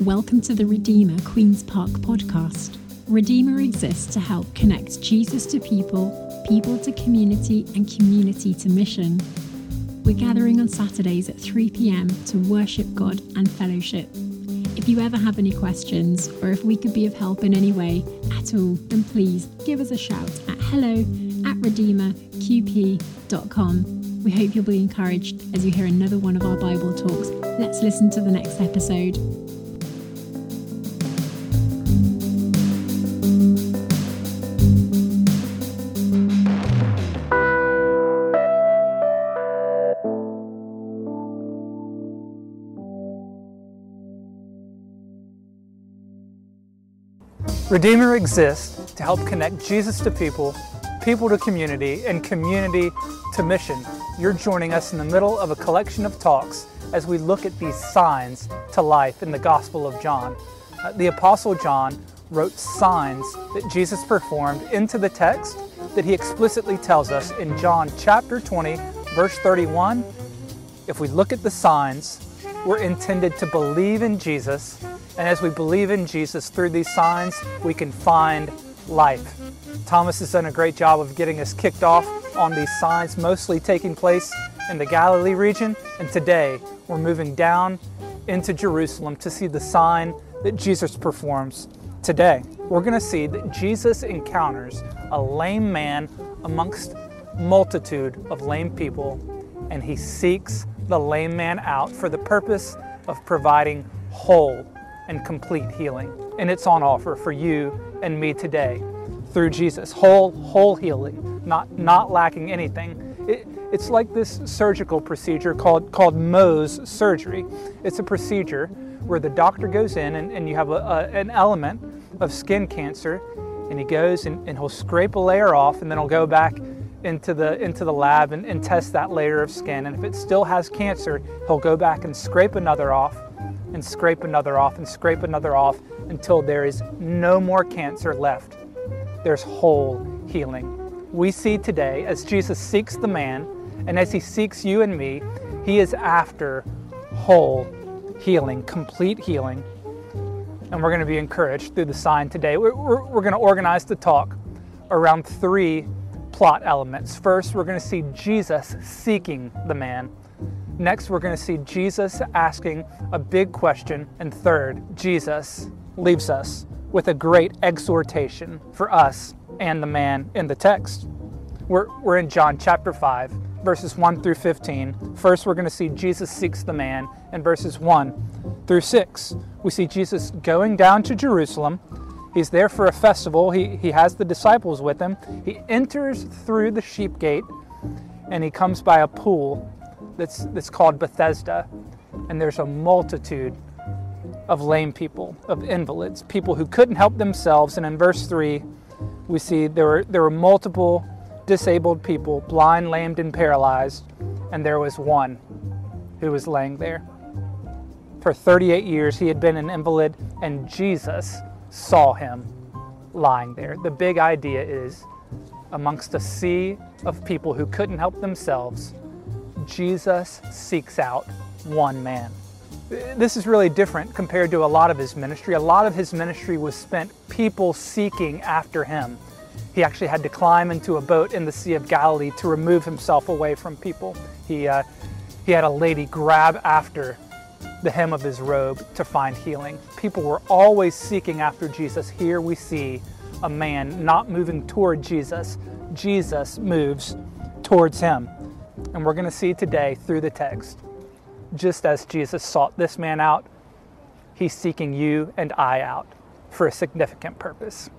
Welcome to the Redeemer Queen's Park podcast. Redeemer exists to help connect Jesus to people, people to community, and community to mission. We're gathering on Saturdays at 3 pm to worship God and fellowship. If you ever have any questions, or if we could be of help in any way at all, then please give us a shout at hello at redeemerqp.com. We hope you'll be encouraged as you hear another one of our Bible talks. Let's listen to the next episode. Redeemer exists to help connect Jesus to people, people to community, and community to mission. You're joining us in the middle of a collection of talks as we look at these signs to life in the Gospel of John. Uh, the Apostle John wrote signs that Jesus performed into the text that he explicitly tells us in John chapter 20, verse 31. If we look at the signs, we're intended to believe in Jesus and as we believe in Jesus through these signs, we can find life. Thomas has done a great job of getting us kicked off on these signs, mostly taking place in the Galilee region. And today, we're moving down into Jerusalem to see the sign that Jesus performs today. We're going to see that Jesus encounters a lame man amongst multitude of lame people and he seeks the lame man out for the purpose of providing whole and complete healing. And it's on offer for you and me today through Jesus. Whole, whole healing, not, not lacking anything. It, it's like this surgical procedure called, called Mohs surgery. It's a procedure where the doctor goes in and, and you have a, a, an element of skin cancer, and he goes and, and he'll scrape a layer off, and then he'll go back into the into the lab and, and test that layer of skin. And if it still has cancer, he'll go back and scrape another off and scrape another off and scrape another off until there is no more cancer left. There's whole healing. We see today as Jesus seeks the man and as he seeks you and me, he is after whole healing, complete healing. And we're going to be encouraged through the sign today. We're, we're, we're going to organize the talk around three plot elements. First, we're going to see Jesus seeking the man. Next, we're going to see Jesus asking a big question. And third, Jesus leaves us with a great exhortation for us and the man in the text. We're, we're in John chapter 5, verses 1 through 15. First, we're going to see Jesus seeks the man in verses 1 through 6. We see Jesus going down to Jerusalem. He's there for a festival. He, he has the disciples with him. He enters through the sheep gate and he comes by a pool that's, that's called Bethesda, and there's a multitude of lame people, of invalids, people who couldn't help themselves. And in verse 3, we see there were, there were multiple disabled people, blind, lamed, and paralyzed, and there was one who was laying there. For 38 years, he had been an invalid, and Jesus saw him lying there. The big idea is amongst a sea of people who couldn't help themselves, Jesus seeks out one man. This is really different compared to a lot of his ministry. A lot of his ministry was spent people seeking after him. He actually had to climb into a boat in the Sea of Galilee to remove himself away from people. He, uh, he had a lady grab after the hem of his robe to find healing. People were always seeking after Jesus. Here we see a man not moving toward Jesus, Jesus moves towards him. And we're going to see today through the text, just as Jesus sought this man out, he's seeking you and I out for a significant purpose.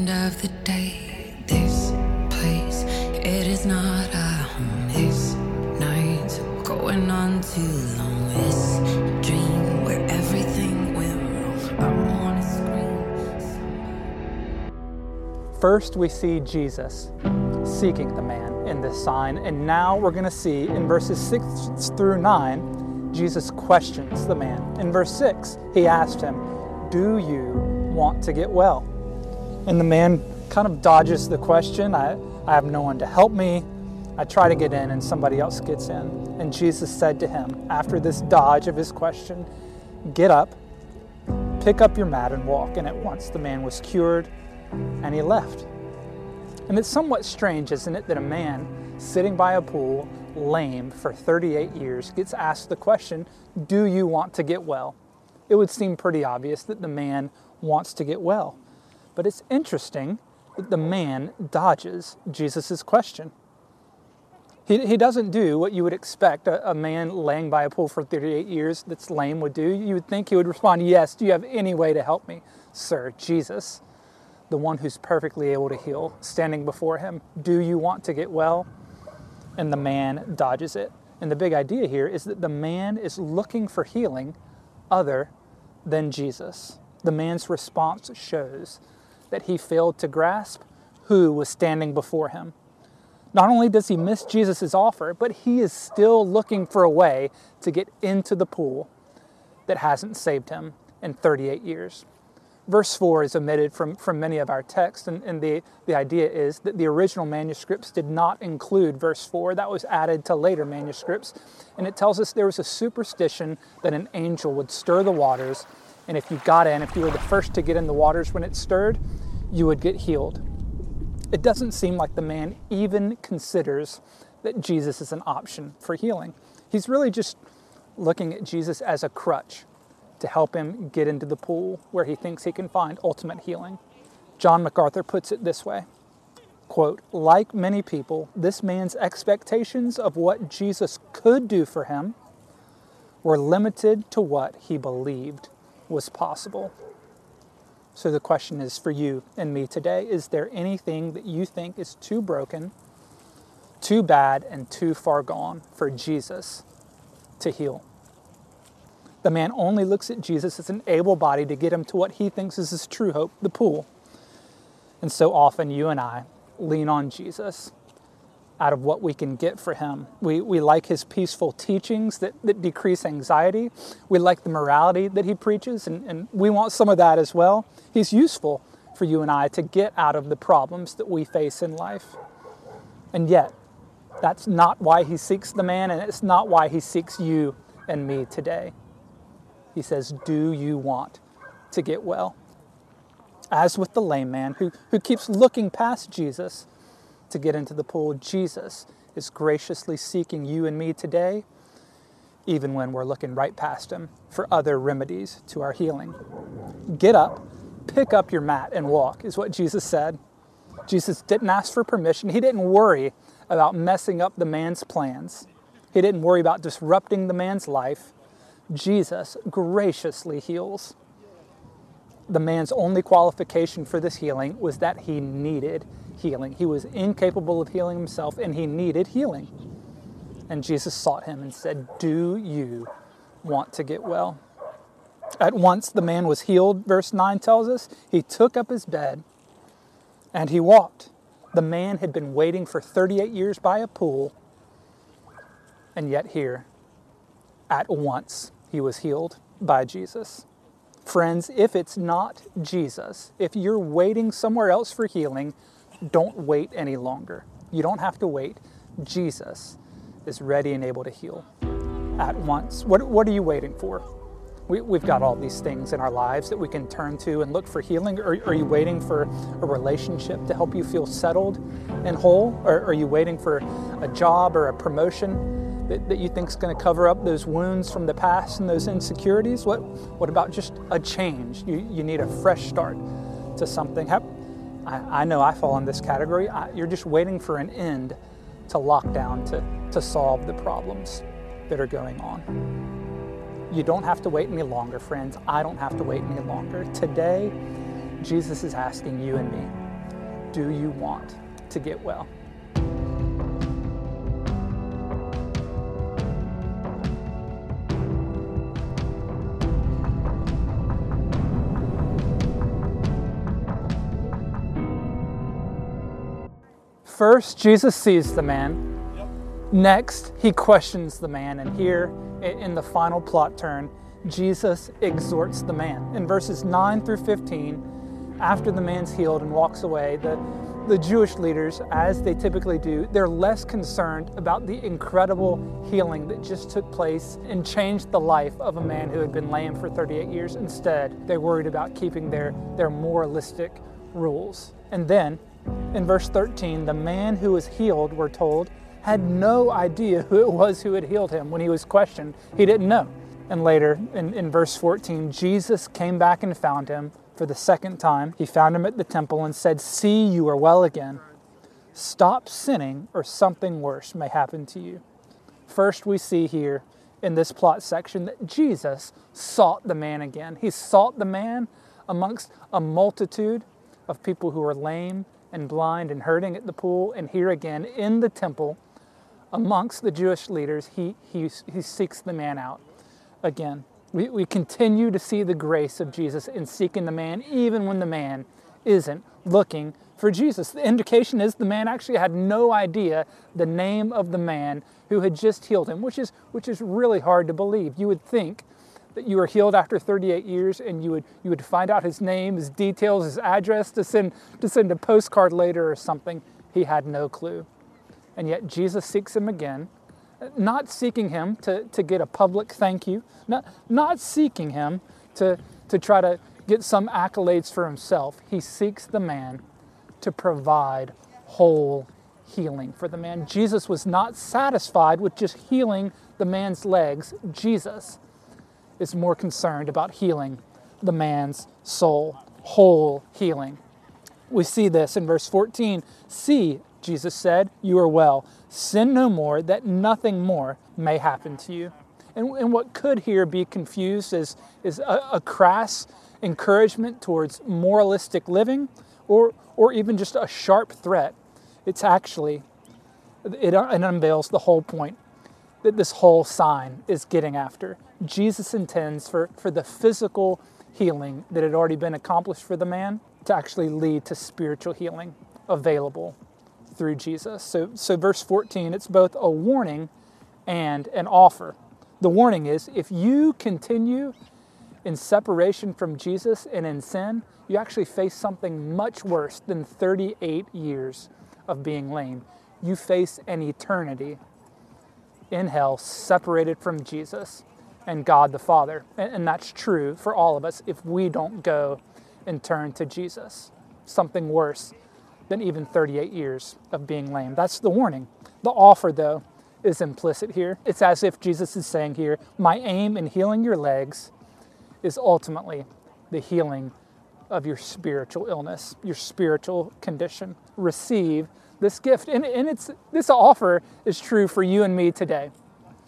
end of the day, this place, it is not a home. This night, going on too long. This dream where everything will roll. I wanna scream. First, we see Jesus seeking the man in this sign, and now we're gonna see in verses 6 through 9, Jesus questions the man. In verse 6, he asked him, Do you want to get well? And the man kind of dodges the question I, I have no one to help me. I try to get in, and somebody else gets in. And Jesus said to him, after this dodge of his question, Get up, pick up your mat, and walk. And at once the man was cured and he left. And it's somewhat strange, isn't it, that a man sitting by a pool, lame for 38 years, gets asked the question, Do you want to get well? It would seem pretty obvious that the man wants to get well. But it's interesting that the man dodges Jesus' question. He, he doesn't do what you would expect a, a man laying by a pool for 38 years that's lame would do. You would think he would respond, Yes, do you have any way to help me, sir, Jesus? the one who's perfectly able to heal, standing before him. Do you want to get well? And the man dodges it. And the big idea here is that the man is looking for healing other than Jesus. The man's response shows that he failed to grasp who was standing before him. Not only does he miss Jesus' offer, but he is still looking for a way to get into the pool that hasn't saved him in 38 years verse 4 is omitted from, from many of our texts, and, and the, the idea is that the original manuscripts did not include verse 4. That was added to later manuscripts. And it tells us there was a superstition that an angel would stir the waters, and if you got in, if you were the first to get in the waters when it stirred, you would get healed. It doesn't seem like the man even considers that Jesus is an option for healing. He's really just looking at Jesus as a crutch to help him get into the pool where he thinks he can find ultimate healing. John MacArthur puts it this way quote, like many people, this man's expectations of what Jesus could do for him were limited to what he believed was possible. So the question is for you and me today is there anything that you think is too broken, too bad, and too far gone for Jesus to heal? The man only looks at Jesus as an able body to get him to what he thinks is his true hope, the pool. And so often you and I lean on Jesus out of what we can get for him. We, we like his peaceful teachings that, that decrease anxiety. We like the morality that he preaches, and, and we want some of that as well. He's useful for you and I to get out of the problems that we face in life. And yet, that's not why he seeks the man, and it's not why he seeks you and me today. He says, Do you want to get well? As with the lame man who, who keeps looking past Jesus to get into the pool, Jesus is graciously seeking you and me today, even when we're looking right past him for other remedies to our healing. Get up, pick up your mat, and walk, is what Jesus said. Jesus didn't ask for permission, he didn't worry about messing up the man's plans, he didn't worry about disrupting the man's life. Jesus graciously heals. The man's only qualification for this healing was that he needed healing. He was incapable of healing himself and he needed healing. And Jesus sought him and said, Do you want to get well? At once the man was healed, verse 9 tells us. He took up his bed and he walked. The man had been waiting for 38 years by a pool, and yet here, at once, he was healed by Jesus. Friends, if it's not Jesus, if you're waiting somewhere else for healing, don't wait any longer. You don't have to wait. Jesus is ready and able to heal at once. What, what are you waiting for? We, we've got all these things in our lives that we can turn to and look for healing. Are, are you waiting for a relationship to help you feel settled and whole? Or are you waiting for a job or a promotion? that, that you think is going to cover up those wounds from the past and those insecurities? What, what about just a change? You, you need a fresh start to something. I, I know I fall in this category. I, you're just waiting for an end to lockdown to, to solve the problems that are going on. You don't have to wait any longer, friends. I don't have to wait any longer. Today, Jesus is asking you and me, do you want to get well? First, Jesus sees the man. Next, he questions the man. And here, in the final plot turn, Jesus exhorts the man. In verses 9 through 15, after the man's healed and walks away, the, the Jewish leaders, as they typically do, they're less concerned about the incredible healing that just took place and changed the life of a man who had been lame for 38 years. Instead, they're worried about keeping their, their moralistic rules. And then, in verse 13, the man who was healed, we're told, had no idea who it was who had healed him. When he was questioned, he didn't know. And later, in, in verse 14, Jesus came back and found him for the second time. He found him at the temple and said, See, you are well again. Stop sinning, or something worse may happen to you. First, we see here in this plot section that Jesus sought the man again. He sought the man amongst a multitude of people who were lame and blind and hurting at the pool. And here again in the temple, amongst the Jewish leaders, he, he, he seeks the man out again. We, we continue to see the grace of Jesus in seeking the man, even when the man isn't looking for Jesus. The indication is the man actually had no idea the name of the man who had just healed him, which is, which is really hard to believe. You would think that you were healed after 38 years and you would, you would find out his name, his details, his address to send, to send a postcard later or something. He had no clue. And yet Jesus seeks him again not seeking him to, to get a public thank you, not, not seeking him to, to try to get some accolades for himself. He seeks the man to provide whole healing for the man. Jesus was not satisfied with just healing the man's legs. Jesus is more concerned about healing the man's soul, whole healing. We see this in verse 14. See, Jesus said, You are well. Sin no more, that nothing more may happen to you. And, and what could here be confused is, is a, a crass encouragement towards moralistic living or, or even just a sharp threat. It's actually, it, it unveils the whole point that this whole sign is getting after. Jesus intends for, for the physical healing that had already been accomplished for the man to actually lead to spiritual healing available through Jesus. So, so verse 14, it's both a warning and an offer. The warning is if you continue in separation from Jesus and in sin, you actually face something much worse than 38 years of being lame. You face an eternity in hell separated from Jesus and God the Father. And that's true for all of us if we don't go and turn to Jesus. Something worse than even 38 years of being lame. That's the warning. The offer, though, is implicit here. It's as if Jesus is saying here, My aim in healing your legs is ultimately the healing of your spiritual illness, your spiritual condition. Receive this gift. And, and it's, this offer is true for you and me today.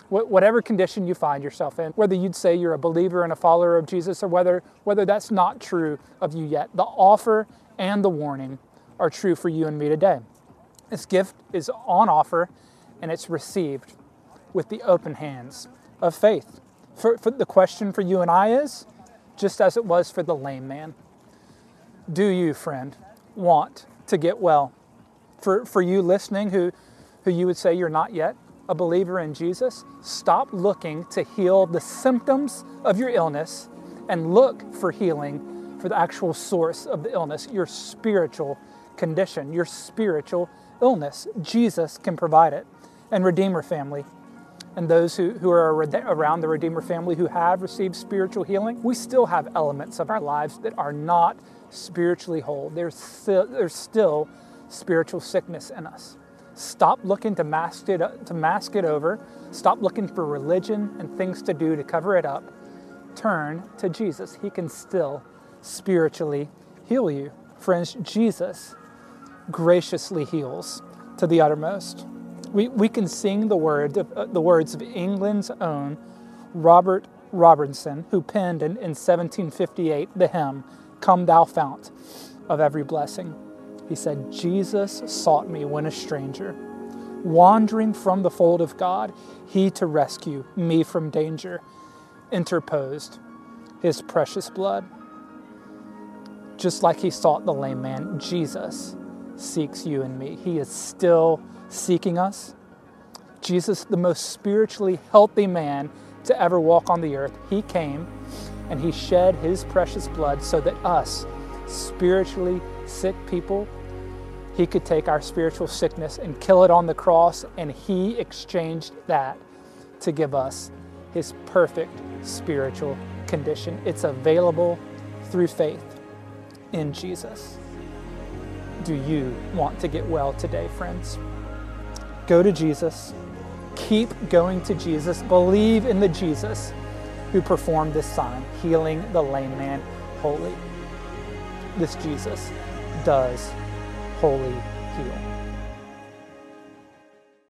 Whatever condition you find yourself in, whether you'd say you're a believer and a follower of Jesus or whether, whether that's not true of you yet, the offer and the warning are true for you and me today. This gift is on offer and it's received with the open hands of faith. For, for, the question for you and I is just as it was for the lame man Do you, friend, want to get well? For, for you listening who, who you would say you're not yet a believer in Jesus, stop looking to heal the symptoms of your illness and look for healing for the actual source of the illness, your spiritual condition, your spiritual illness. Jesus can provide it. And Redeemer family, and those who, who are around the Redeemer family who have received spiritual healing, we still have elements of our lives that are not spiritually whole. There's still, there's still spiritual sickness in us. Stop looking to mask it to mask it over. Stop looking for religion and things to do to cover it up. Turn to Jesus. He can still spiritually heal you. Friends, Jesus graciously heals to the uttermost. We, we can sing the, word, uh, the words of England's own Robert Robinson, who penned in, in 1758 the hymn, Come Thou Fount of Every Blessing. He said, Jesus sought me when a stranger, wandering from the fold of God, he to rescue me from danger, interposed his precious blood. Just like he sought the lame man, Jesus seeks you and me. He is still seeking us. Jesus, the most spiritually healthy man to ever walk on the earth, he came and he shed his precious blood so that us, spiritually sick people, he could take our spiritual sickness and kill it on the cross, and he exchanged that to give us his perfect spiritual condition. It's available through faith in Jesus. Do you want to get well today, friends? Go to Jesus. Keep going to Jesus. Believe in the Jesus who performed this sign, healing the lame man wholly. This Jesus does wholly heal.